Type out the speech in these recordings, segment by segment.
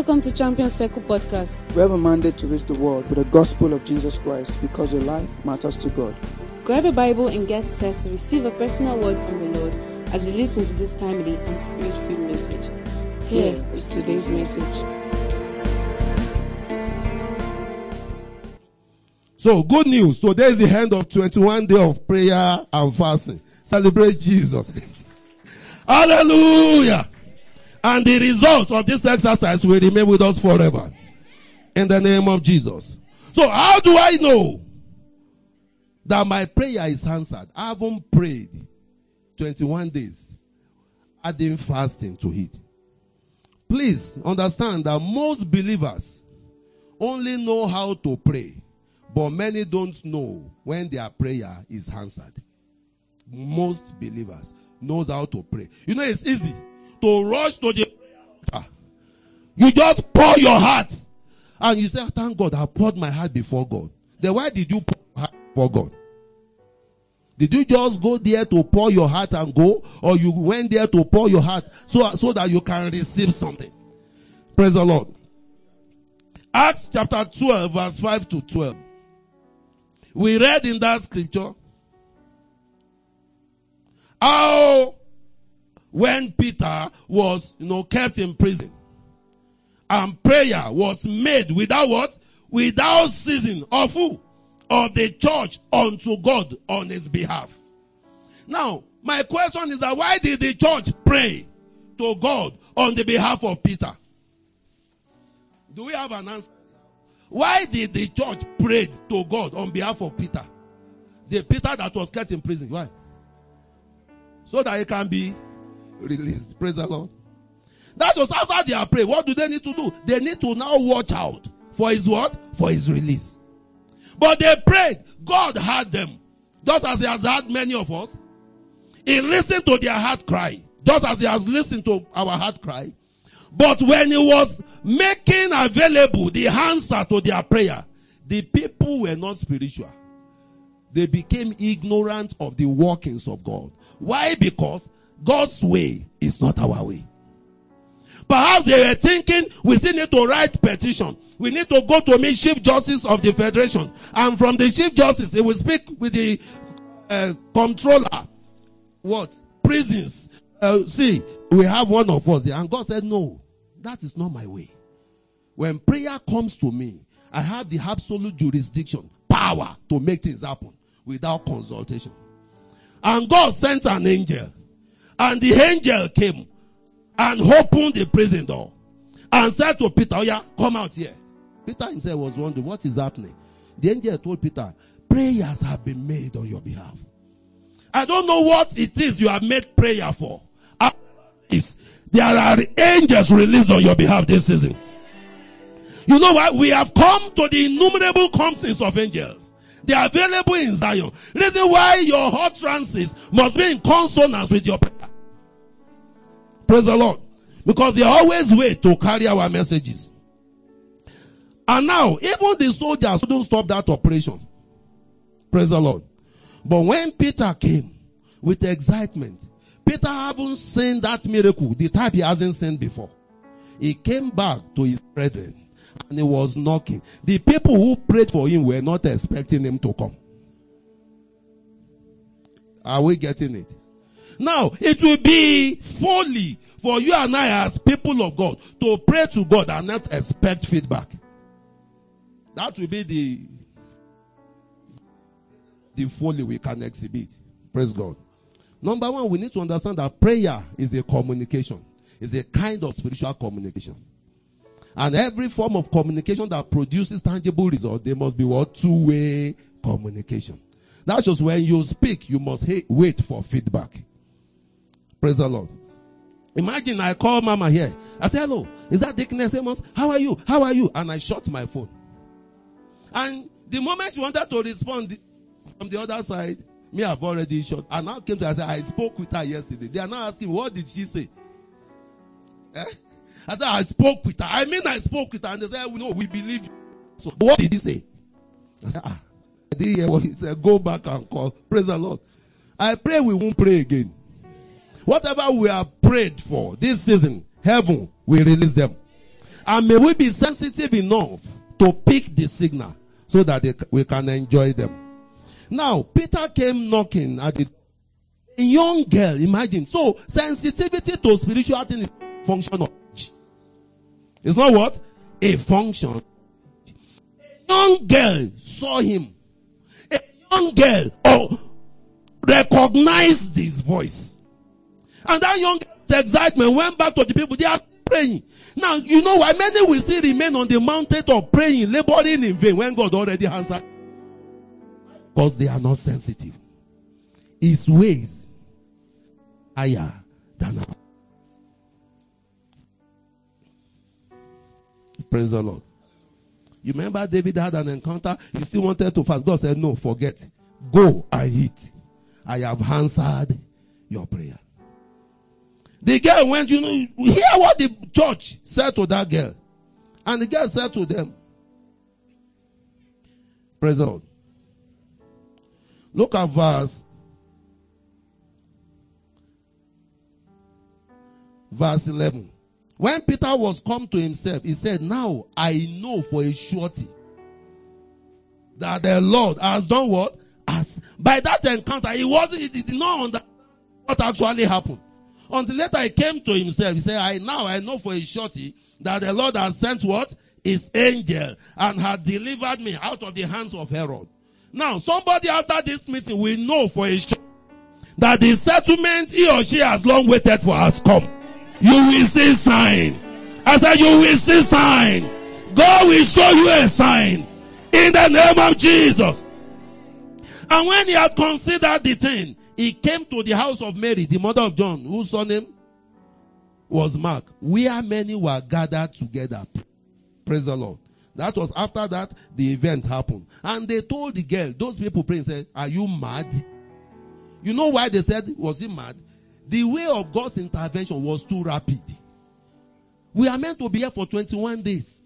Welcome to Champion Circle Podcast. We have a mandate to reach the world with the gospel of Jesus Christ because your life matters to God. Grab a Bible and get set to receive a personal word from the Lord as you listen to this timely and spirit filled message. Here is today's message. So, good news. Today is the end of 21 day of prayer and fasting. Celebrate Jesus. Hallelujah. And the result of this exercise will remain with us forever. In the name of Jesus. So, how do I know that my prayer is answered? I haven't prayed 21 days, adding fasting to it. Please understand that most believers only know how to pray but many don't know when their prayer is answered. Most believers knows how to pray. You know, it's easy to rush to the altar. You just pour your heart and you say, oh, thank God, I poured my heart before God. Then why did you pour your heart before God? Did you just go there to pour your heart and go? Or you went there to pour your heart so, so that you can receive something? Praise the Lord. Acts chapter 12 verse 5 to 12. We read in that scripture how when Peter was, you know, kept in prison and prayer was made without what? Without ceasing of who? Of the church unto God on his behalf. Now, my question is that why did the church pray to God on the behalf of Peter? Do we have an answer? Why did the church pray to God on behalf of Peter? The Peter that was kept in prison. Why? So that he can be released. Praise the Lord. That was after they are praying. What do they need to do? They need to now watch out for his what? For his release. But they prayed. God heard them. Just as he has heard many of us. He listened to their heart cry. Just as he has listened to our heart cry. But when he was making available the answer to their prayer, the people were not spiritual. They became ignorant of the workings of God. Why? Because God's way is not our way. Perhaps they were thinking we still need to write petition. We need to go to meet Chief Justice of the Federation. And from the Chief Justice, they will speak with the uh, controller. What? Prisons. Uh, see, we have one of us there. And God said, no, that is not my way. When prayer comes to me, I have the absolute jurisdiction, power to make things happen without consultation. And God sent an angel. And the angel came and opened the prison door and said to Peter, Oh yeah, come out here. Peter himself was wondering what is happening. The angel told Peter, prayers have been made on your behalf. I don't know what it is you have made prayer for. There are angels released on your behalf this season. You know what? We have come to the innumerable companies of angels. They are available in Zion. Reason why your utterances must be in consonance with your prayer. Praise the Lord. Because they always wait to carry our messages. And now, even the soldiers couldn't stop that operation. Praise the Lord. But when Peter came with excitement, Peter haven't seen that miracle, the type he hasn't seen before. He came back to his brethren and he was knocking. The people who prayed for him were not expecting him to come. Are we getting it? Now, it will be folly for you and I as people of God to pray to God and not expect feedback. That will be the, the folly we can exhibit. Praise God. Number one, we need to understand that prayer is a communication. It's a kind of spiritual communication. And every form of communication that produces tangible results, there must be what? Two-way communication. That's just when you speak, you must wait for feedback. Praise the Lord. Imagine I call mama here. I say, hello, is that Deaconess Amos? How are you? How are you? And I shut my phone. And the moment she wanted to respond from the other side, me I've already shot. And now came to her, I said, I spoke with her yesterday. They are now asking, what did she say? Eh? I said, I spoke with her. I mean, I spoke with her. And they said, no, we believe you. So what did he say? I said, ah, I didn't hear what he said. Go back and call. Praise the Lord. I pray we won't pray again. Whatever we have prayed for this season, heaven will release them. And may we be sensitive enough to pick the signal so that they, we can enjoy them. Now, Peter came knocking at the a young girl, imagine. So, sensitivity to spiritual things is. It's not what? A function. A young girl saw him. A young girl oh, recognized his voice. And that young excitement went back to the people. They are praying. Now, you know why many will still remain on the mountain of praying, laboring in vain when God already answered? Because they are not sensitive. His ways higher than our. Praise the Lord. You remember David had an encounter. He still wanted to fast. God said, No, forget. Go and eat. I have answered your prayer. The girl went, you know, hear what the church said to that girl. And the girl said to them, Praise the Lord. Look at verse. Verse 11. When Peter was come to himself, he said, Now I know for a surety that the Lord has done what? As by that encounter, he wasn't, he did not understand what actually happened. Until later he came to himself. He said, I now I know for a surety that the Lord has sent what? His angel and had delivered me out of the hands of Herod. Now, somebody after this meeting will know for a sure that the settlement he or she has long waited for has come. You will see sign. I said, you will see sign. God will show you a sign in the name of Jesus. And when he had considered the thing, he came to the house of Mary, the mother of John, whose surname was Mark, where many were gathered together. Praise the Lord. That was after that the event happened. And they told the girl, those people praying said, Are you mad? You know why they said, Was he mad? The way of God's intervention was too rapid. We are meant to be here for 21 days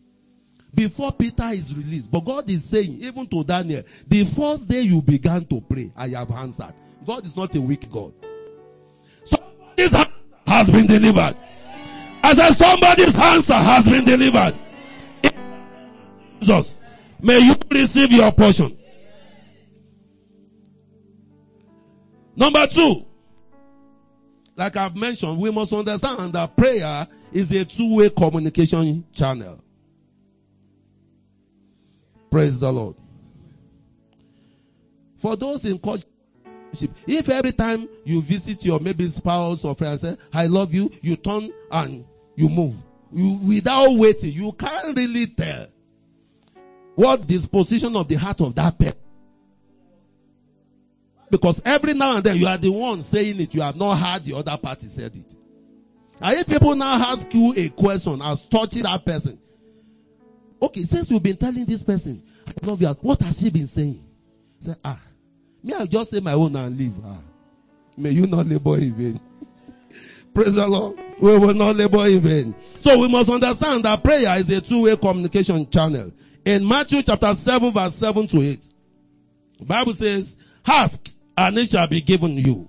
before Peter is released. But God is saying, even to Daniel, the first day you began to pray, I have answered. God is not a weak God. Somebody's answer has been delivered. I said, somebody's answer has been delivered. Jesus, may you receive your portion. Number two, like I've mentioned, we must understand that prayer is a two-way communication channel. Praise the Lord. For those in courtship, if every time you visit your maybe spouse or friend, say, I love you, you turn and you move. You, without waiting, you can't really tell what disposition of the heart of that person. Because every now and then you are the one saying it, you have not heard the other party said it. And if people now ask you a question as touching that person, okay, since we've been telling this person, I love you, what has she been saying? Say, ah, me, I'll just say my own and leave. Ah, may you not labor in vain. Praise the Lord. We will not labor in vain. So we must understand that prayer is a two-way communication channel. In Matthew chapter 7 verse 7 to 8, the Bible says, ask and it shall be given you.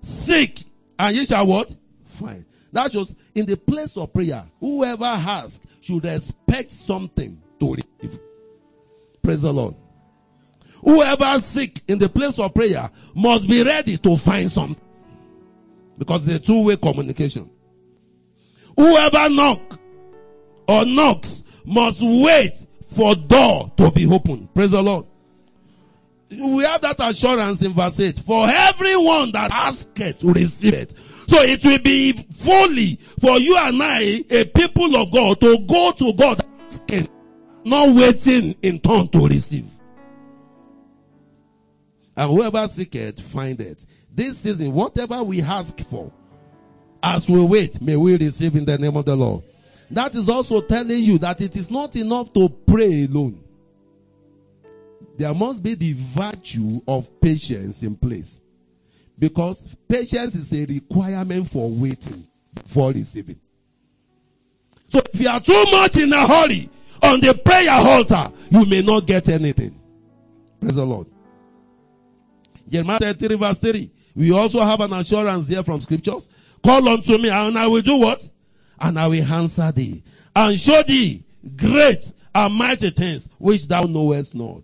Seek and ye shall what? Find. That shows in the place of prayer, whoever asks should expect something to receive. Praise the Lord. Whoever seek in the place of prayer must be ready to find something. Because it's a two-way communication. Whoever knock or knocks must wait for door to be opened. Praise the Lord. We have that assurance in verse 8. For everyone that asketh to receive it. So it will be fully for you and I, a people of God, to go to God asking, not waiting in turn to receive. And whoever seeketh, findeth. This season, whatever we ask for, as we wait, may we receive in the name of the Lord. That is also telling you that it is not enough to pray alone. There must be the virtue of patience in place. Because patience is a requirement for waiting for receiving. So if you are too much in a hurry on the prayer altar, you may not get anything. Praise the Lord. Jeremiah 33 verse 3. We also have an assurance here from scriptures. Call unto me and I will do what? And I will answer thee and show thee great and mighty things which thou knowest not.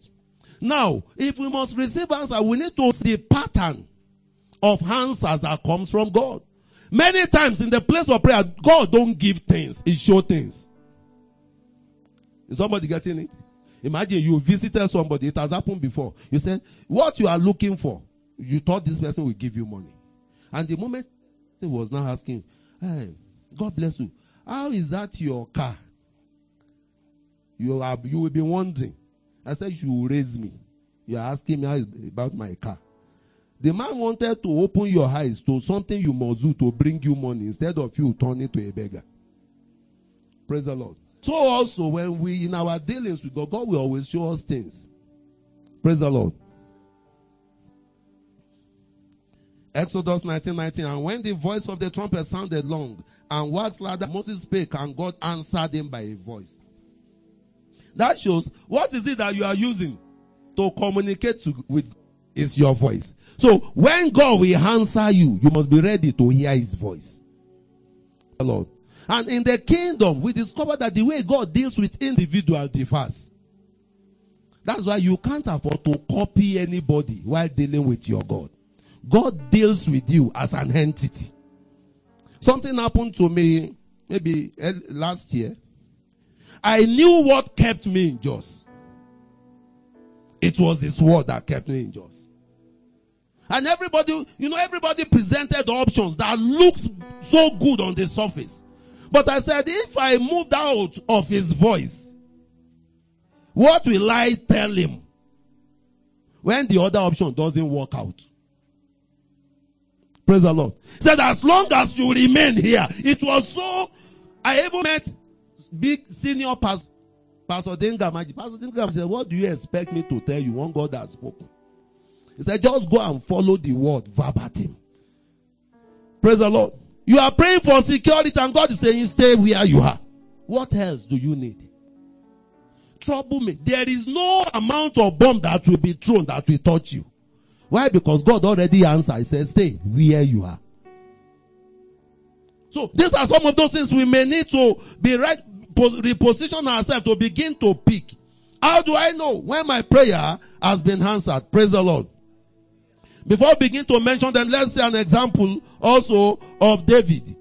Now, if we must receive answer, we need to see pattern of answers that comes from God. Many times in the place of prayer, God don't give things, He show things. Is somebody getting it? Imagine you visited somebody, it has happened before. You said, what you are looking for, you thought this person will give you money. And the moment he was now asking, hey, God bless you. How is that your car? You are, you will be wondering. I said, you will raise me. You are asking me about my car. The man wanted to open your eyes to something you must do to bring you money instead of you turning to a beggar. Praise the Lord. So also when we in our dealings with God, God will always show us things. Praise the Lord. Exodus 19, 19. And when the voice of the trumpet sounded long and waxed louder, Moses spake and God answered him by a voice. That shows what is it that you are using to communicate to, with is your voice. So when God will answer you, you must be ready to hear his voice. Lord. And in the kingdom, we discover that the way God deals with individual differs. That's why you can't afford to copy anybody while dealing with your God. God deals with you as an entity. Something happened to me maybe eh, last year. I knew what kept me in Jos. It was His word that kept me in Jos. And everybody, you know, everybody presented options that looks so good on the surface. But I said, if I moved out of his voice, what will I tell him when the other option doesn't work out? Praise the Lord. Said, as long as you remain here, it was so, I even met big senior pastor, Pastor Denga Pastor Denga said, what do you expect me to tell you when God has spoken? He said, just go and follow the word verbatim. Praise the Lord. You are praying for security and God is saying, stay where you are. What else do you need? Trouble me. There is no amount of bomb that will be thrown that will touch you. Why? Because God already answered. He says, stay where you are. So these are some of those things we may need to be right, reposition ourselves to begin to pick. How do I know when my prayer has been answered? Praise the Lord. Before I begin to mention them, let's see an example also of David.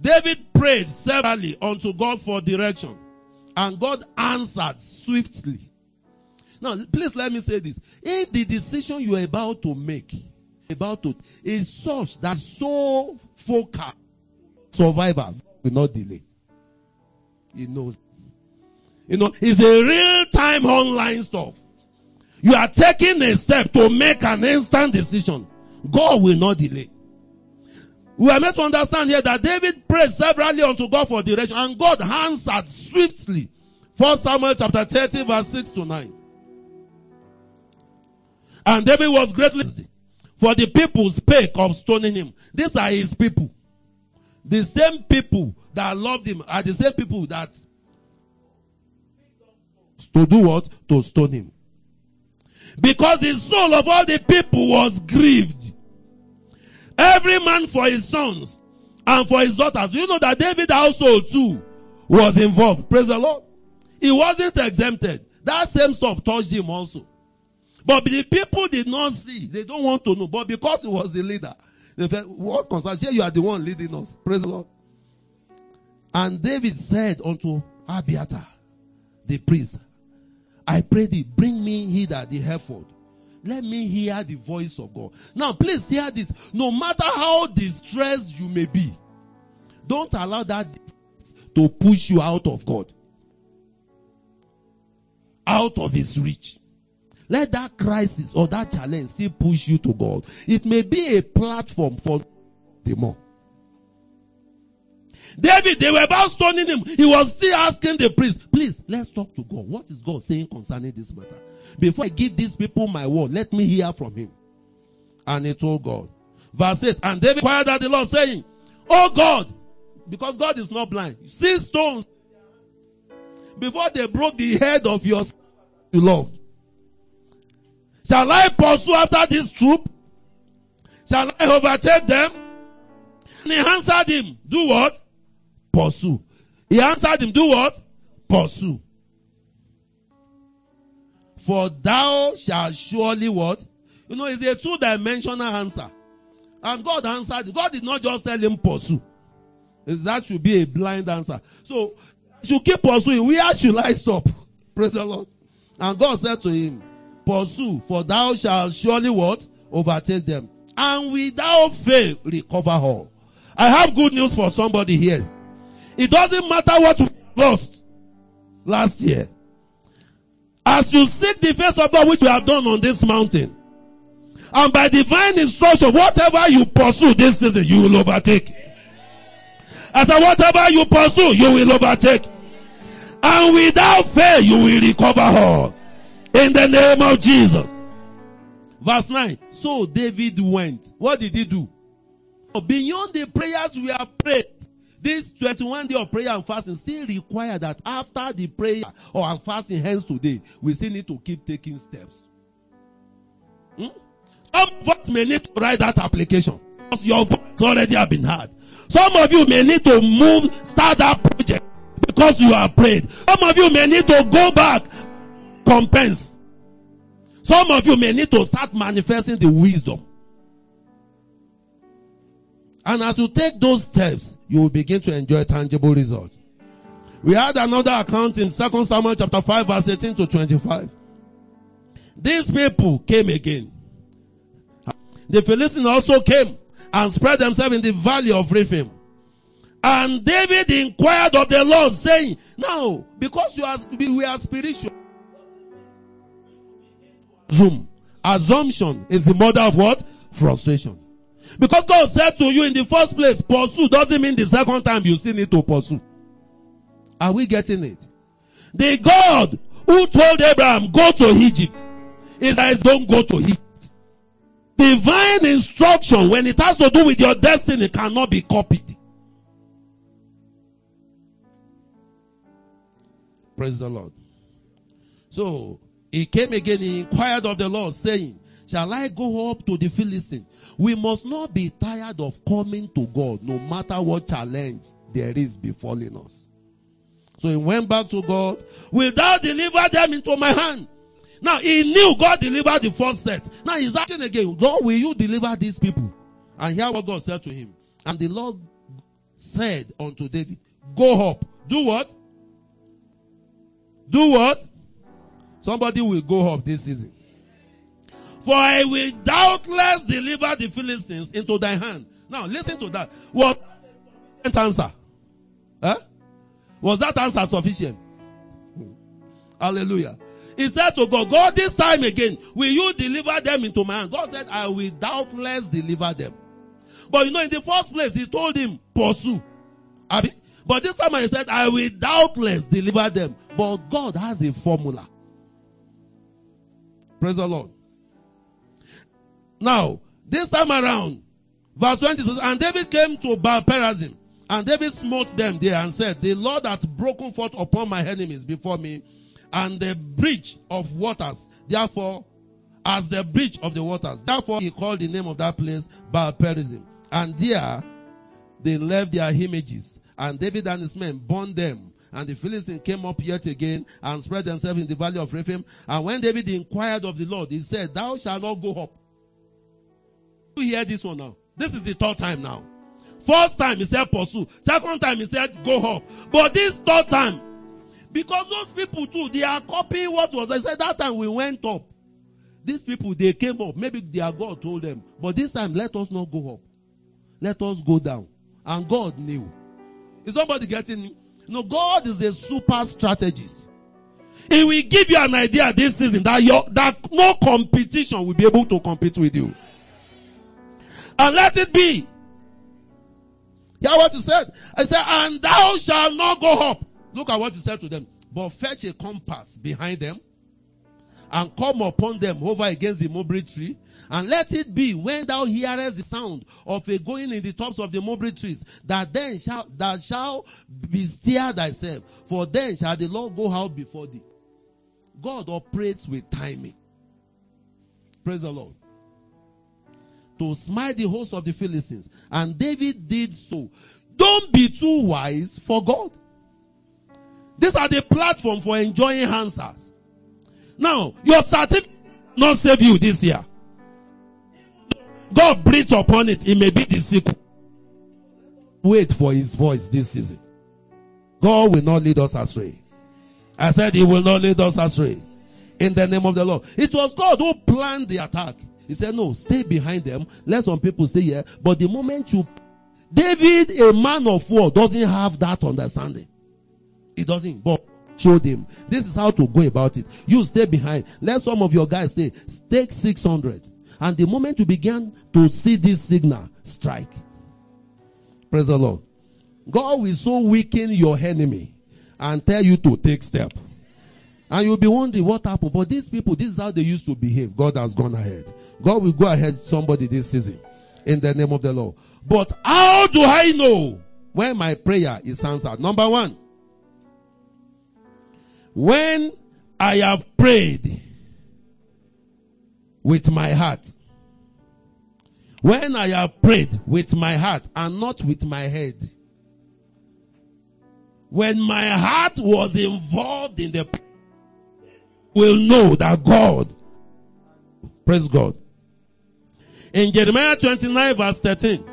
David prayed severally unto God for direction, and God answered swiftly. Now, please let me say this. If the decision you are about to make, about to, is such that so focal, survivor will not delay. He knows. You know, it's a real time online stuff. You are taking a step to make an instant decision. God will not delay. We are meant to understand here that David prayed severally unto God for direction and God answered swiftly. 1 Samuel chapter 30 verse 6 to 9. And David was greatly for the people spake of stoning him. These are his people. The same people that loved him are the same people that to do what? To stone him. Because the soul of all the people was grieved. Every man for his sons and for his daughters. You know that David household too was involved? Praise the Lord. He wasn't exempted. That same stuff touched him also. But the people did not see. They don't want to know. But because he was the leader, they felt, what concerns you? You are the one leading us. Praise the Lord. And David said unto Abiathar, the priest, I pray thee, bring me hither the ephod. Let me hear the voice of God. Now, please hear this. No matter how distressed you may be, don't allow that to push you out of God, out of His reach. Let that crisis or that challenge still push you to God. It may be a platform for the more. David, they were about stoning him. He was still asking the priest, please, let's talk to God. What is God saying concerning this matter? Before I give these people my word, let me hear from him. And he told God. Verse 8, and David inquired at the Lord saying, Oh God, because God is not blind. See stones before they broke the head of your you. Shall I pursue after this troop? Shall I overtake them? And he answered him, Do what? Pursue. He answered him, do what? Pursue. For thou shalt surely what? You know, it's a two-dimensional answer. And God answered. God did not just tell him pursue. That should be a blind answer. So, should keep pursuing. Where should I stop? Praise the Lord. And God said to him, pursue, for thou shalt surely what? Overtake them. And without fail, recover all. I have good news for somebody here. It doesn't matter what we lost last year. As you seek the face of God, which we have done on this mountain, and by divine instruction, whatever you pursue this season, you will overtake. I said, whatever you pursue, you will overtake. And without fail, you will recover all. In the name of Jesus. Verse 9. So David went. What did he do? Beyond the prayers we have prayed, this 21 day of prayer and fasting still require that after the prayer or and fasting hence today, we still need to keep taking steps. Hmm? Some of us may need to write that application because your voice already have been heard. Some of you may need to move, start that project because you are prayed. Some of you may need to go back, compense. Some of you may need to start manifesting the wisdom. And as you take those steps, you will begin to enjoy tangible results. We had another account in 2 Samuel chapter 5 verse 18 to 25. These people came again. The Philistines also came and spread themselves in the valley of Rephaim. And David inquired of the Lord saying, now, because you are, we are spiritual. Zoom. Assumption is the mother of what? Frustration. Because God said to you in the first place, pursue doesn't mean the second time you still need to pursue. Are we getting it? The God who told Abraham, go to Egypt, is says, don't go to Egypt. Divine instruction, when it has to do with your destiny, cannot be copied. Praise the Lord. So, he came again, he inquired of the Lord, saying, Shall I go up to the Philistine? We must not be tired of coming to God, no matter what challenge there is befalling us. So he went back to God. Will thou deliver them into my hand? Now he knew God delivered the first set. Now he's asking again, God, will you deliver these people? And hear what God said to him. And the Lord said unto David, Go up. Do what? Do what? Somebody will go up this season. For I will doubtless deliver the Philistines into thy hand. Now listen to that. What answer? Huh? Was that answer sufficient? Hallelujah. He said to God, God, this time again, will you deliver them into my hand? God said, I will doubtless deliver them. But you know, in the first place, he told him, pursue. But this time he said, I will doubtless deliver them. But God has a formula. Praise the Lord. Now, this time around, verse 20 says, And David came to Baal Perazim, and David smote them there and said, The Lord hath broken forth upon my enemies before me, and the breach of waters, therefore, as the breach of the waters. Therefore, he called the name of that place Baal Perazim. And there, they left their images, and David and his men burned them. And the Philistines came up yet again and spread themselves in the valley of Rephaim. And when David inquired of the Lord, he said, Thou shalt not go up hear this one now? This is the third time now. First time he said pursue. Second time he said go up. But this third time, because those people too, they are copying what was. I said that time we went up. These people, they came up. Maybe their God told them. But this time, let us not go up. Let us go down. And God knew. Is somebody getting me? No, God is a super strategist. He will give you an idea this season that your, that no competition will be able to compete with you and let it be. Hear what he said? I said, and thou shalt not go up. Look at what he said to them. But fetch a compass behind them and come upon them over against the mulberry tree. And let it be when thou hearest the sound of a going in the tops of the mulberry trees, that then shall that shall bestir thyself, for then shall the Lord go out before thee. God operates with timing. Praise the Lord to smite the host of the Philistines. And David did so. Don't be too wise for God. These are the platform for enjoying answers. Now, your certificate not save you this year. God breathes upon it. It may be the sequel. Wait for his voice this season. God will not lead us astray. I said he will not lead us astray. In the name of the Lord. It was God who planned the attack. He said, no, stay behind them. Let some people stay here. But the moment you, David, a man of war, doesn't have that understanding. He doesn't. But show them. This is how to go about it. You stay behind. Let some of your guys stay. Take 600. And the moment you begin to see this signal, strike. Praise the Lord. God will so weaken your enemy and tell you to take step. And you'll be wondering what happened. But these people, this is how they used to behave. God has gone ahead. God will go ahead somebody this season in the name of the Lord. But how do I know when my prayer is answered? Number one, when I have prayed with my heart, when I have prayed with my heart and not with my head, when my heart was involved in the will know that God praise God. In Jeremiah 29 verse 13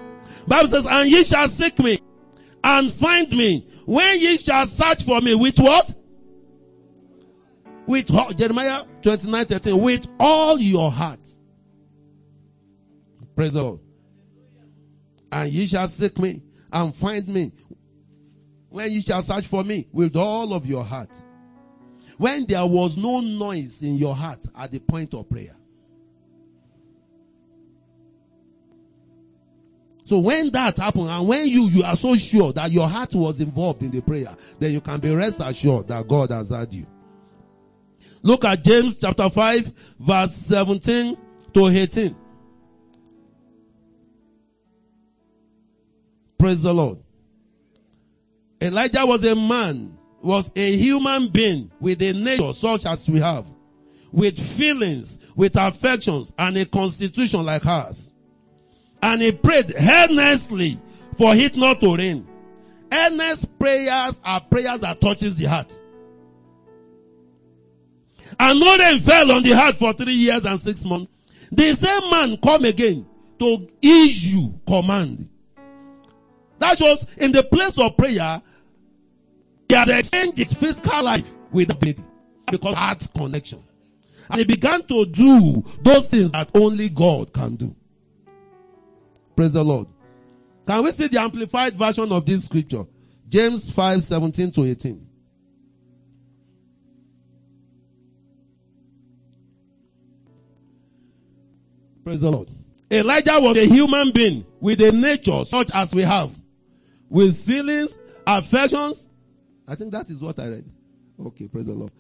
Bible says and ye shall seek me and find me when ye shall search for me with what? With Jeremiah 29 13 with all your heart. Praise Lord and ye shall seek me and find me when ye shall search for me with all of your heart. When there was no noise in your heart at the point of prayer. So when that happened and when you, you are so sure that your heart was involved in the prayer, then you can be rest assured that God has heard you. Look at James chapter 5 verse 17 to 18. Praise the Lord. Elijah was a man, was a human being with a nature such as we have, with feelings, with affections, and a constitution like ours. And he prayed earnestly for it not to rain. Earnest prayers are prayers that touches the heart. And no rain fell on the heart for three years and six months. The same man come again to issue command. That shows in the place of prayer, he has exchanged his physical life with the divinity because heart connection. And he began to do those things that only God can do. Praise the Lord. Can we see the amplified version of this scripture? James 5 17 to 18. Praise the Lord. Elijah was a human being with a nature such as we have, with feelings, affections, I think that is what I read. Okay, praise the Lord.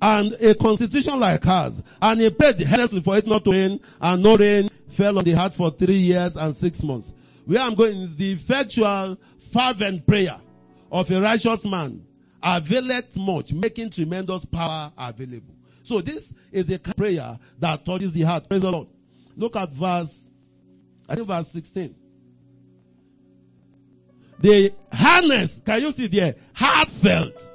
And a constitution like ours. And he prayed earnestly for it not to rain, and no rain fell on the heart for three years and six months. Where I'm going is the effectual, fervent prayer of a righteous man availeth much, making tremendous power available. So this is a prayer that touches the heart. Praise the Lord. Look at verse, I think verse 16 the harness, can you see there? Heartfelt.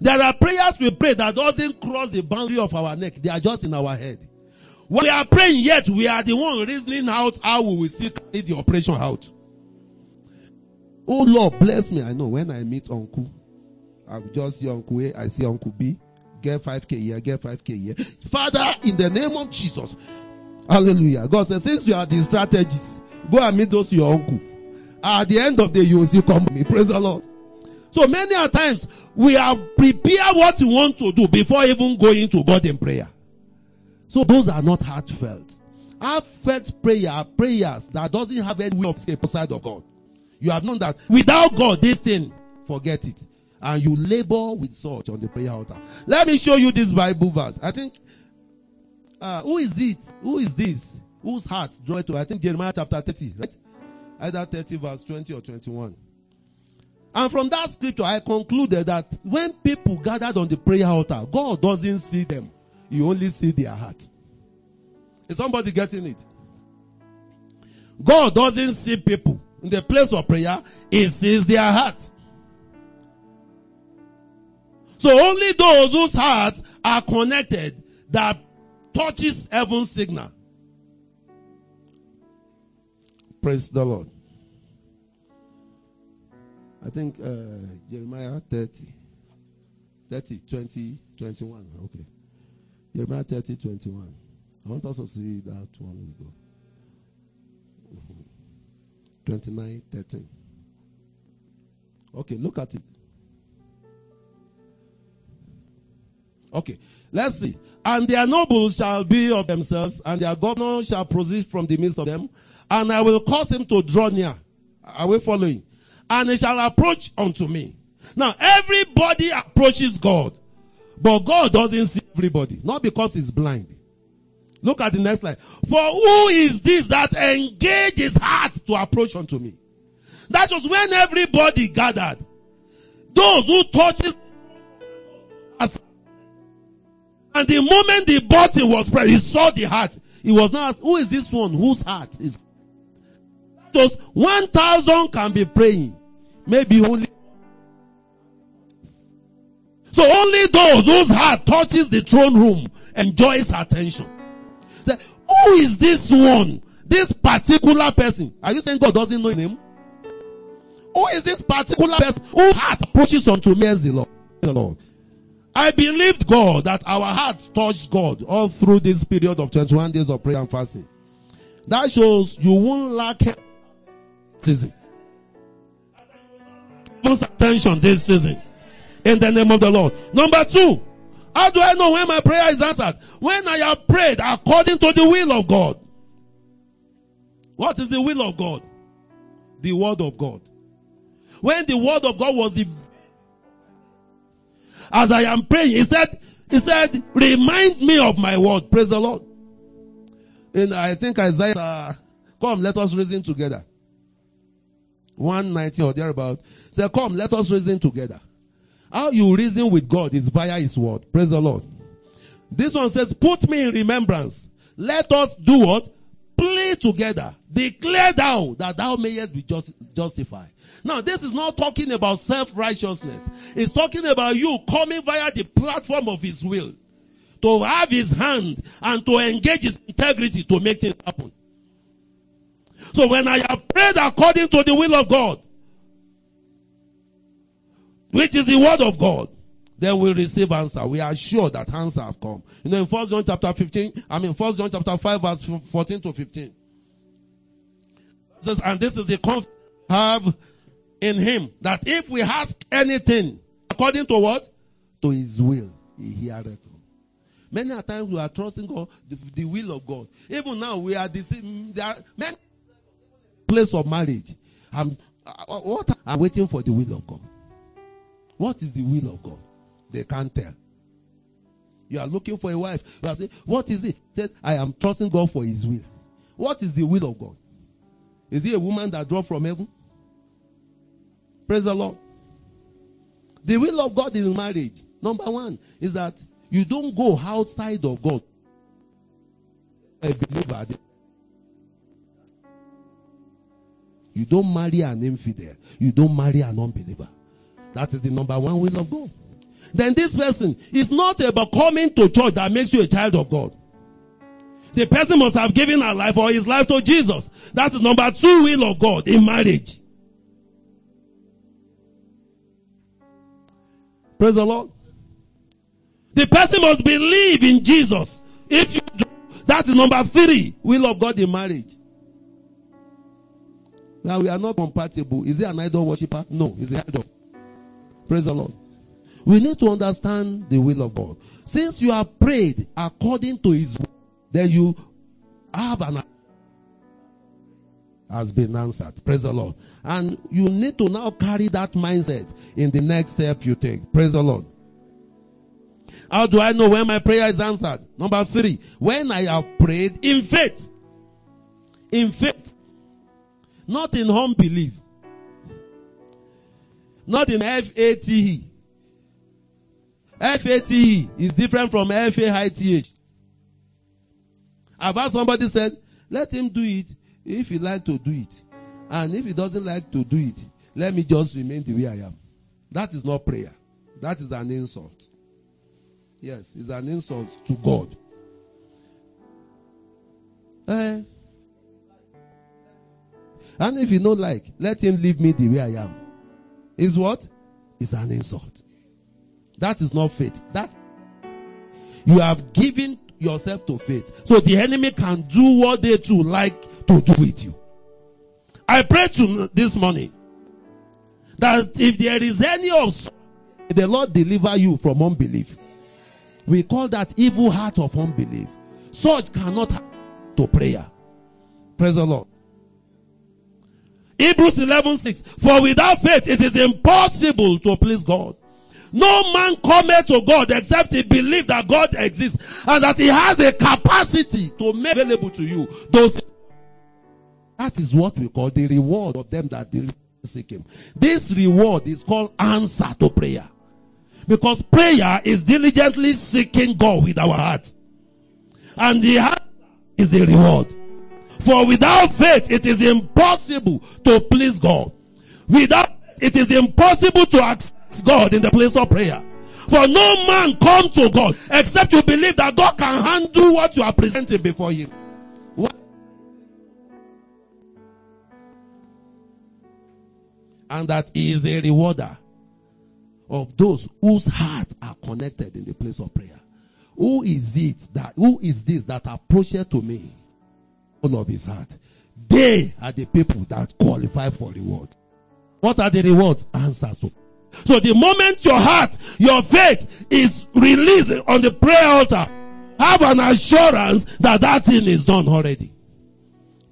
There are prayers we pray that doesn't cross the boundary of our neck. They are just in our head. When we are praying yet, we are the one reasoning out how we will see the operation out. Oh Lord, bless me. I know when I meet Uncle, I will just see Uncle A, I see Uncle B, get 5k here, get 5k here. Father, in the name of Jesus. Hallelujah. God says, since you are the strategists, go and meet those your uncle. At the end of the day, you will see company. Praise the Lord. So many a times we have prepared what we want to do before even going to God in prayer. So those are not heartfelt. Heartfelt prayer prayers that doesn't have any way of say beside of God. You have known that without God, this thing, forget it. And you labor with such on the prayer altar. Let me show you this Bible verse. I think, uh, who is it? Who is this? Whose heart draw it to? I think Jeremiah chapter 30, right? Either 30 verse 20 or 21. And from that scripture, I concluded that when people gathered on the prayer altar, God doesn't see them. He only sees their heart. Is somebody getting it? God doesn't see people in the place of prayer. He sees their hearts. So only those whose hearts are connected that touches heaven's signal. Praise the Lord. I think uh, Jeremiah 30, 30, 20, 21. Okay. Jeremiah 30, 21. I want us to see that one we go. 29, 13. Okay, look at it. Okay, let's see. And their nobles shall be of themselves, and their governor shall proceed from the midst of them, and I will cause him to draw near. Are we following? And he shall approach unto me. Now, everybody approaches God, but God doesn't see everybody, not because he's blind. Look at the next slide. For who is this that engage his heart to approach unto me? That was when everybody gathered. Those who touches and the moment the body was pressed, he saw the heart. He was not, who is this one whose heart is? Just 1,000 can be praying. Maybe only. So only those whose heart touches the throne room enjoys attention. Say, who is this one? This particular person. Are you saying God doesn't know him? Who is this particular person whose heart approaches unto me as the Lord? The Lord. I believed God that our hearts touched God all through this period of 21 days of prayer and fasting. That shows you won't lack season. Most attention this season. In the name of the Lord. Number two, how do I know when my prayer is answered? When I have prayed according to the will of God. What is the will of God? The word of God. When the word of God was the as I am praying, he said, he said, remind me of my word. Praise the Lord. And I think Isaiah, uh, come, let us reason together. 119 or thereabout. Say, come, let us reason together. How you reason with God is via his word. Praise the Lord. This one says, put me in remembrance. Let us do what? Play together. Declare thou that thou mayest be just, justified. Now, this is not talking about self-righteousness. It's talking about you coming via the platform of his will to have his hand and to engage his integrity to make things happen. So when I have prayed according to the will of God, which is the word of God, then we receive answer. We are sure that answer have come. You know, in First John chapter 15, I mean First John chapter 5 verse 14 to 15. Says, and this is the confidence have in him that if we ask anything according to what? To his will, he heareth. Many a times we are trusting God, the, the, will of God. Even now we are deceiving. There are many place of marriage. I'm, uh, what I'm waiting for the will of God. What is the will of God? They can't tell. You are looking for a wife. You are saying, what is it? Said, I am trusting God for his will. What is the will of God? Is he a woman that dropped from heaven? Praise the Lord. The will of God in marriage, number one, is that you don't go outside of God. A believer. You don't marry an infidel. You don't marry an unbeliever. That is the number one will of God. Then this person is not about coming to church that makes you a child of God. The person must have given her life or his life to Jesus. That's the number two will of God in marriage. Praise the Lord. The person must believe in Jesus. If you do, that is number three, will of God in marriage. Now we are not compatible. Is he an idol worshiper? No, he's an idol. Praise the Lord. We need to understand the will of God. Since you have prayed according to his will, then you have an has been answered. Praise the Lord. And you need to now carry that mindset in the next step you take. Praise the Lord. How do I know when my prayer is answered? Number three, when I have prayed in faith. In faith. Not in unbelief. Not in F-A-T-E. F-A-T-E is different from F-A-I-T-H. I've heard somebody said, let him do it if he like to do it. And if he doesn't like to do it, let me just remain the way I am. That is not prayer. That is an insult. Yes, it's an insult to God. Eh? And if you don't like, let him leave me the way I am. Is what? Is an insult. That is not faith. That you have given yourself to faith. So the enemy can do what they too like to do with you. I pray to this morning that if there is any of the Lord deliver you from unbelief. We call that evil heart of unbelief. Such cannot to prayer. Praise the Lord. Hebrews 11 6. For without faith it is impossible to please God. No man cometh to God except he believe that God exists and that he has a capacity to make available to you those. That is what we call the reward of them that seek him. This reward is called answer to prayer. Because prayer is diligently seeking God with our heart. And the heart is the reward. For without faith, it is impossible to please God. Without, it is impossible to access God in the place of prayer. For no man come to God except you believe that God can handle what you are presenting before him. What? And that he is a rewarder of those whose hearts are connected in the place of prayer. Who is it that, who is this that approached to me? One of his heart. They are the people that qualify for reward. What are the rewards? Answers to. So the moment your heart, your faith is released on the prayer altar, have an assurance that that thing is done already.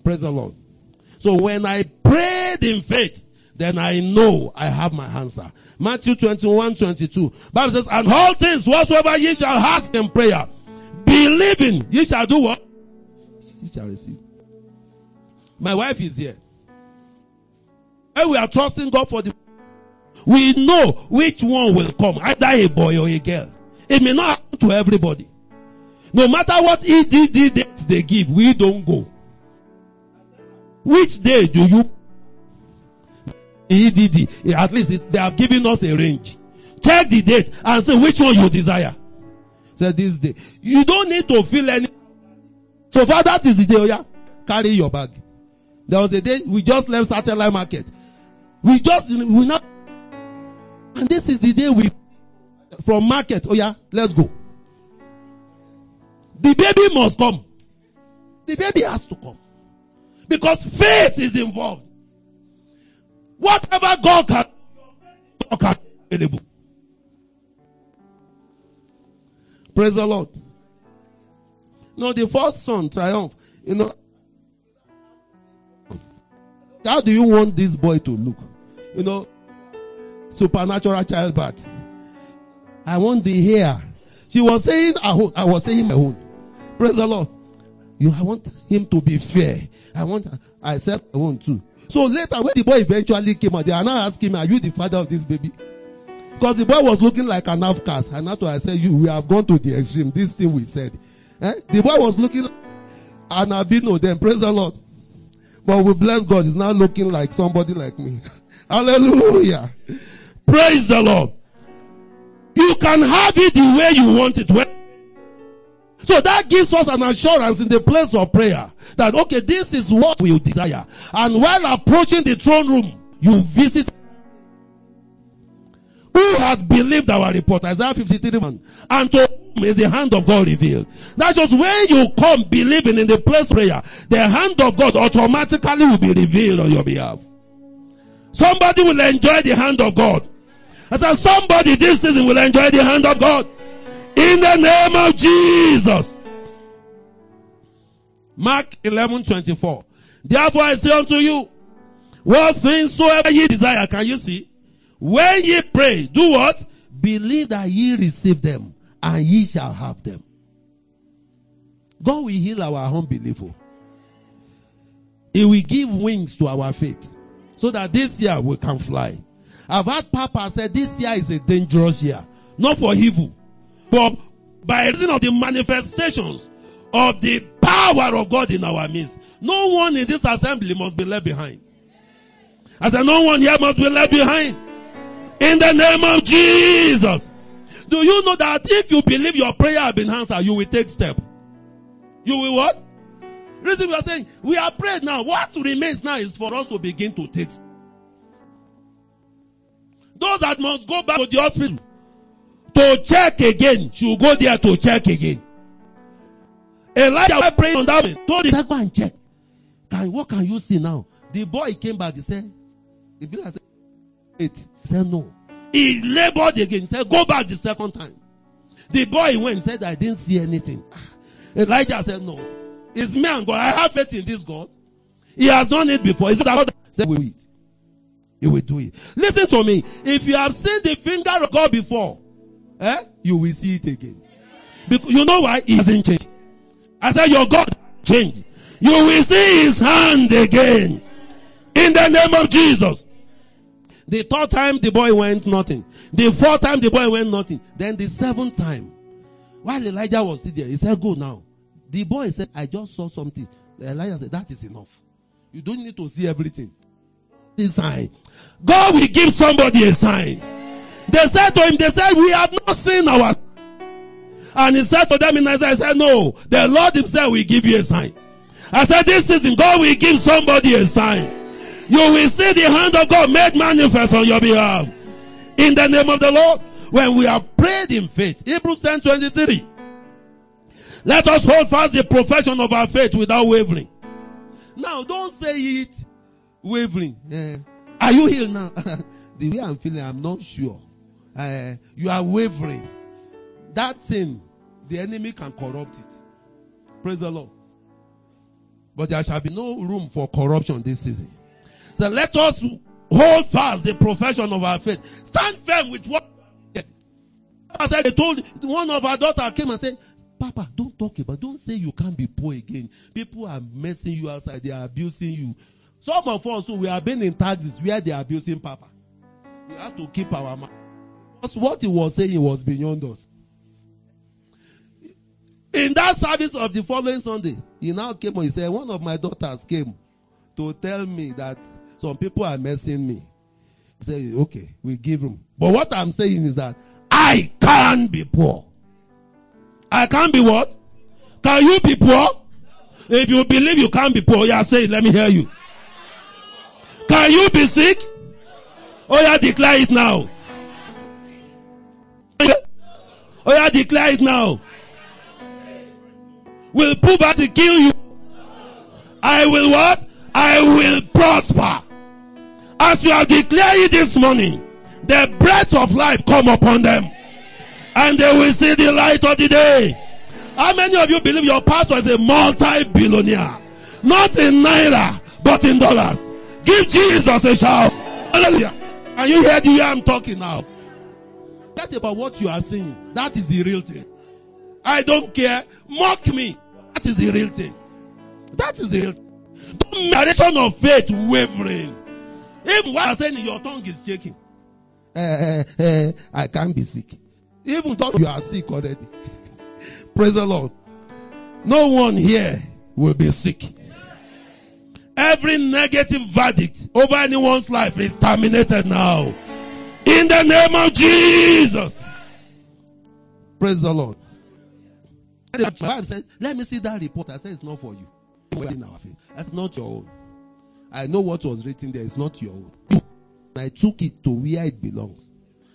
Praise the Lord. So when I prayed in faith, then I know I have my answer. Matthew 21, 22. Bible says, and all things whatsoever ye shall ask in prayer, believing ye shall do what? Ye shall receive. My wife is here. And we are trusting God for the, we know which one will come, either a boy or a girl. It may not happen to everybody. No matter what EDD dates they give, we don't go. Which day do you EDD. At least they have given us a range. Check the date and say which one you desire. Say this day. You don't need to feel any. So far that is the day. Oh yeah, carry your bag. There was a day we just left satellite market. We just we not. And this is the day we from market. Oh yeah, let's go. The baby must come. The baby has to come because faith is involved. Whatever God can, God can available. Praise the Lord. No, the first son triumph. You know, how do you want this boy to look? You know, supernatural childbirth. I want the hair. She was saying, I, I was saying my own. Praise the Lord. You, I want him to be fair. I want, I said my own too. So later, when the boy eventually came out, they are now asking me, Are you the father of this baby? Because the boy was looking like an outcast. And why I said, You, we have gone to the extreme. This thing we said. Eh? The boy was looking been with them. Praise the Lord. But we bless God, he's now looking like somebody like me. Hallelujah. Praise the Lord. You can have it the way you want it. So that gives us an assurance in the place of prayer that, okay, this is what we desire. And while approaching the throne room, you visit who had believed our report, Isaiah 53 1, and to is the hand of God revealed. That's just when you come believing in the place prayer, the hand of God automatically will be revealed on your behalf. Somebody will enjoy the hand of God. I said, somebody this season will enjoy the hand of God. In the name of Jesus. Mark 11 24. Therefore I say unto you, what things soever ye desire, can you see? When ye pray, do what? Believe that ye receive them and ye shall have them. God will heal our unbelief. He will give wings to our faith so that this year we can fly. I've heard Papa say this year is a dangerous year, not for evil, but by reason of the manifestations of the power of God in our midst. No one in this assembly must be left behind. I said, no one here must be left behind. In the name of Jesus. Do you know that if you believe your prayer has been answered, you will take step? You will what? Reason we are saying, we are prayed now. What remains now is for us to begin to take. Those that must go back to the hospital to check again should go there to check again. Elijah was on that man. Told him, go and check. Can, what can you see now? The boy came back. He said, the village said, eight. He said, no. He labored again. He said, go back the second time. The boy went and said, I didn't see anything. Elijah said, no. It's me and God. I have faith in this God. He has done it before. He said, God said, we will. He will do it. Listen to me. If you have seen the finger of God before, eh, you will see it again. Because you know why? He hasn't changed. I said, your God changed. You will see his hand again. In the name of Jesus. The third time the boy went nothing. The fourth time the boy went nothing. Then the seventh time, while Elijah was sitting there, he said, go now. The boy said, I just saw something. Elijah said, that is enough. You don't need to see everything. This sign. God will give somebody a sign. They said to him, they said, we have not seen our and he said to them in Isaiah, I said, no, the Lord himself will give you a sign. I said, this season, God will give somebody a sign. You will see the hand of God made manifest on your behalf. In the name of the Lord. When we are prayed in faith. Hebrews 10 23. Let us hold fast the profession of our faith without wavering. Now, don't say it wavering. Uh, are you healed now? the way I'm feeling, I'm not sure. Uh, you are wavering. That thing, the enemy can corrupt it. Praise the Lord. But there shall be no room for corruption this season. So let us hold fast the profession of our faith. Stand firm with what I said they told one of our daughter came and said, Papa, don't talk about, don't say you can't be poor again. People are messing you outside, they are abusing you. Some of us who we have been in taxes where they are abusing Papa. We have to keep our mind. Because what he was saying was beyond us. In that service of the following Sunday, he now came and he said, one of my daughters came to tell me that some people are messing me. Said, okay, we give him. But what I'm saying is that I can't be poor. I can't be what? Can you be poor? If you believe you can't be poor, yeah, say. Let me hear you. Can you be sick? Oh yeah, declare it now. Oh yeah, declare it now. Will poverty kill you? I will what? I will prosper. As you have declared it this morning, the breath of life come upon them. And they will see the light of the day. How many of you believe your pastor is a multi-billionaire? Not in naira, but in dollars. Give Jesus a shout. Hallelujah. And you hear the way I'm talking now. That about what you are saying. That is the real thing. I don't care. Mock me. That is the real thing. That is the real thing. Don't narration of faith wavering. Even I'm saying, your tongue is shaking. Uh, uh, I can't be sick. Even though you are sick already. Praise the Lord. No one here will be sick. Every negative verdict over anyone's life is terminated now. In the name of Jesus. Praise the Lord. The said, let me see that report. I said, it's not for you. That's not your own. I know what was written there. It's not your own. I took it to where it belongs.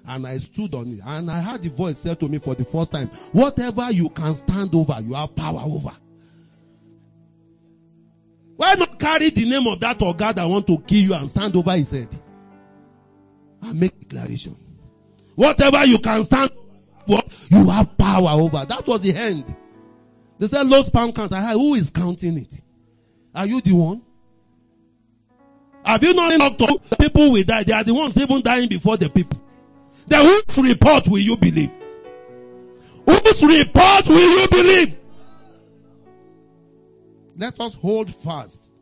And I stood on it. And I heard the voice say to me for the first time, whatever you can stand over, you have power over. Why not carry the name of that or God that want to kill you and stand over his head? And make declaration. Whatever you can stand what you have power over. That was the end. They said low pound count. I heard, who is counting it? Are you the one? Have you not knocked People will die. They are the ones even dying before the people. Then whose report will you believe? Whose report will you believe? Let us hold fast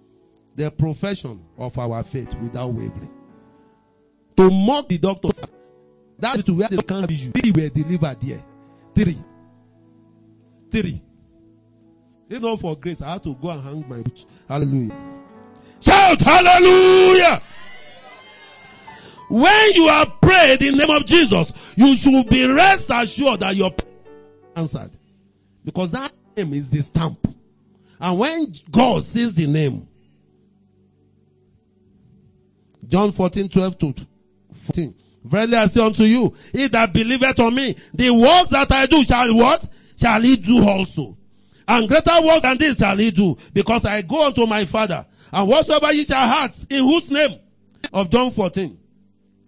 the profession of our faith without wavering. To mock the doctors, that is where they can't be you. Three were delivered there. Three. Three. You know, for grace, I have to go and hang my boots. Hallelujah. Shout hallelujah. when you are prayed in the name of Jesus, you should be rest assured that your answered. Because that name is the stamp. And when God sees the name, John 14, 12 to 14. Verily I say unto you, he that believeth on me, the works that I do shall what? Shall he do also. And greater works than this shall he do, because I go unto my father. And whatsoever ye shall ask, in whose name? Of John 14.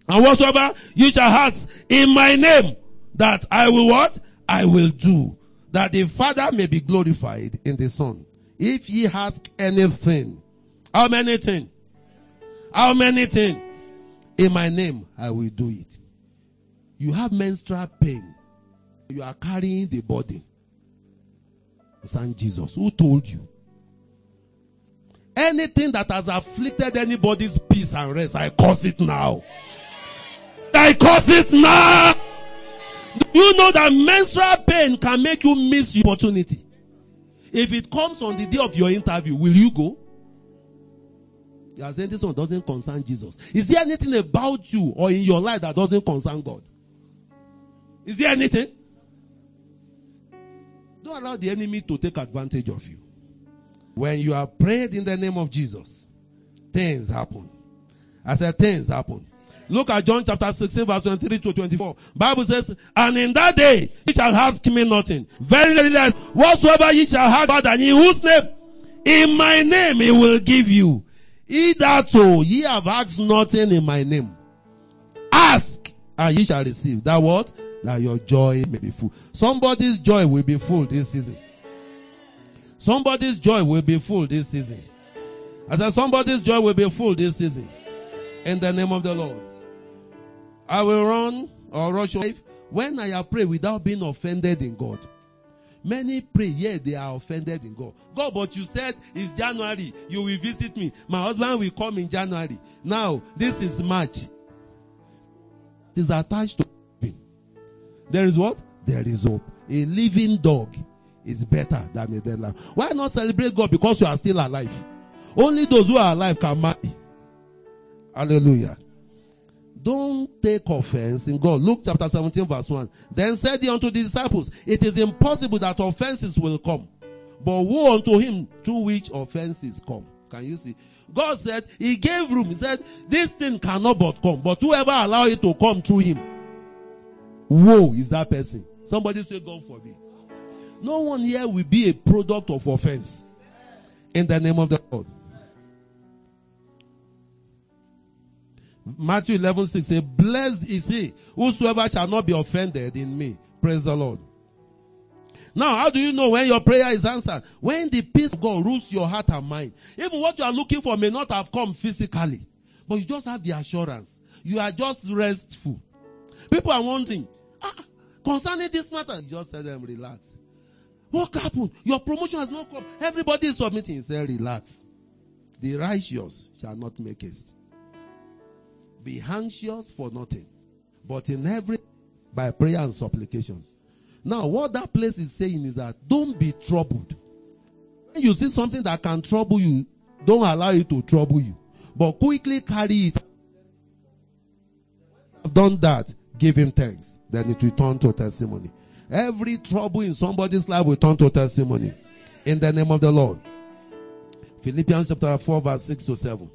And whatsoever you shall ask in my name, that I will what? I will do. That the Father may be glorified in the Son. If ye ask anything, how many things? How many things? In my name, I will do it. You have menstrual pain. You are carrying the body. Son Jesus, who told you? Anything that has afflicted anybody's peace and rest, I curse it now. I curse it now. Do you know that menstrual pain can make you miss your opportunity? If it comes on the day of your interview, will you go? You are saying this one doesn't concern Jesus. Is there anything about you or in your life that doesn't concern God? Is there anything? Don't allow the enemy to take advantage of you. When you are prayed in the name of Jesus, things happen. I said things happen. Look at John chapter 16 verse 23 to 24. Bible says, and in that day ye shall ask me nothing. Very, very less. Whatsoever ye shall have, Father, in whose name? In my name he will give you. Hitherto oh, ye have asked nothing in my name. Ask and ye shall receive. That what? That your joy may be full. Somebody's joy will be full this season. Somebody's joy will be full this season. I said somebody's joy will be full this season. In the name of the Lord. I will run or rush life when I prayed without being offended in God. Many pray, yeah, they are offended in God. God, but you said it's January, you will visit me. My husband will come in January. Now, this is March. It is attached to. There is what? There is hope. A living dog is better than a dead life. Why not celebrate God because you are still alive? Only those who are alive can marry. Hallelujah. Don't take offense in God. Luke chapter 17 verse 1. Then said he unto the disciples, it is impossible that offenses will come. But woe unto him through which offenses come. Can you see? God said, he gave room. He said, this thing cannot but come. But whoever allow it to come through him, woe is that person. Somebody say, God forbid. No one here will be a product of offense. In the name of the Lord. Matthew 11, 6 says, Blessed is he whosoever shall not be offended in me. Praise the Lord. Now, how do you know when your prayer is answered? When the peace of God rules your heart and mind. Even what you are looking for may not have come physically, but you just have the assurance. You are just restful. People are wondering, ah, concerning this matter, just tell them, relax. What happened? Your promotion has not come. Everybody is submitting. Say, relax. The righteous shall not make haste. Be anxious for nothing, but in every by prayer and supplication. Now, what that place is saying is that don't be troubled. When you see something that can trouble you, don't allow it to trouble you, but quickly carry it. I've done that. Give him thanks. Then it will turn to testimony. Every trouble in somebody's life will turn to testimony. In the name of the Lord. Philippians chapter 4 verse 6 to 7.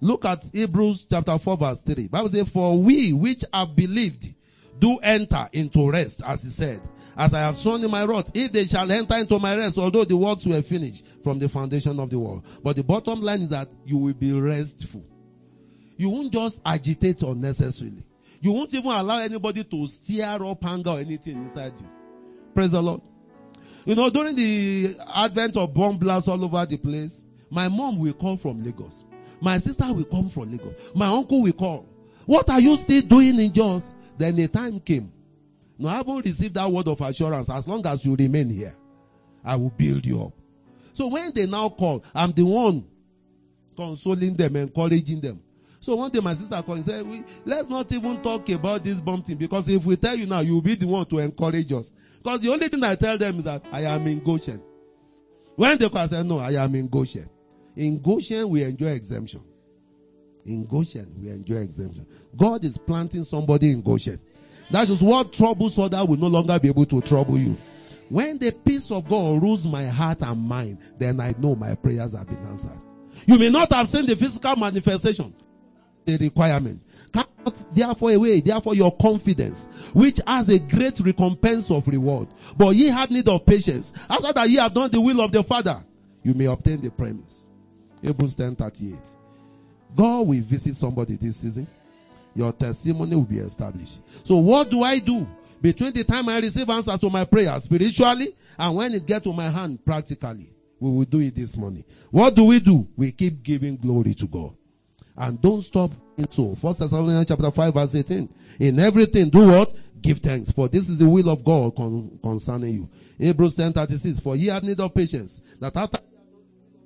Look at Hebrews chapter 4 verse 3. Bible says, For we which have believed do enter into rest, as he said. As I have sworn in my wrath, if they shall enter into my rest, although the works were finished from the foundation of the world. But the bottom line is that you will be restful. You won't just agitate unnecessarily. You won't even allow anybody to stir up anger or anything inside you. Praise the Lord. You know, during the advent of bomb blasts all over the place, my mom will call from Lagos. My sister will come from Lagos. My uncle will call. What are you still doing in Jos? Then the time came. Now, I haven't received that word of assurance. As long as you remain here, I will build you up. So when they now call, I'm the one consoling them, encouraging them. So one day my sister called and said, we, let's not even talk about this bomb thing because if we tell you now, you'll be the one to encourage us. Because the only thing I tell them is that I am in Goshen. When they call, I said, no, I am in Goshen. In Goshen, we enjoy exemption. In Goshen, we enjoy exemption. God is planting somebody in Goshen. That is what troubles other will no longer be able to trouble you. When the peace of God rules my heart and mind, then I know my prayers have been answered. You may not have seen the physical manifestation, the requirement. Cannot therefore away, therefore your confidence, which has a great recompense of reward. But ye have need of patience. After that ye have done the will of the Father, you may obtain the promise. Hebrews 10 38. God will visit somebody this season. Your testimony will be established. So what do I do between the time I receive answers to my prayers spiritually and when it gets to my hand practically? We will do it this morning. What do we do? We keep giving glory to God. And don't stop so. First Thessalonians chapter 5 verse 18. In everything, do what? Give thanks. For this is the will of God con- concerning you. Hebrews 10 36. For ye have need of patience, that after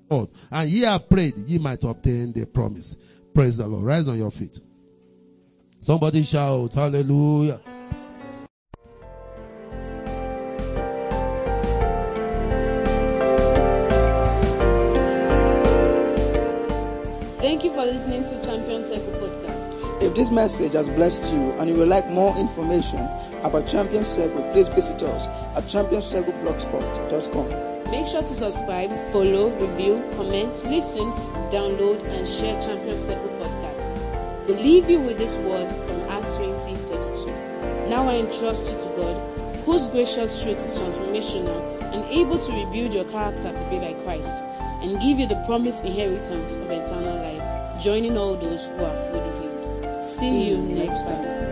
God, and ye have prayed, ye might obtain the promise. Praise the Lord. Rise on your feet. Somebody shout, hallelujah. Thank you for listening to Champion Circle podcast. If this message has blessed you and you would like more information about Champion Circle, please visit us at championcircleblogspot.com. Make sure to subscribe, follow, review, comment, listen, download, and share Champion Circle podcast. We leave you with this word from Act 20 32. Now I entrust you to God, whose gracious truth is transformational and able to rebuild your character to be like Christ, and give you the promised inheritance of eternal life, joining all those who are fully healed. See, you next time.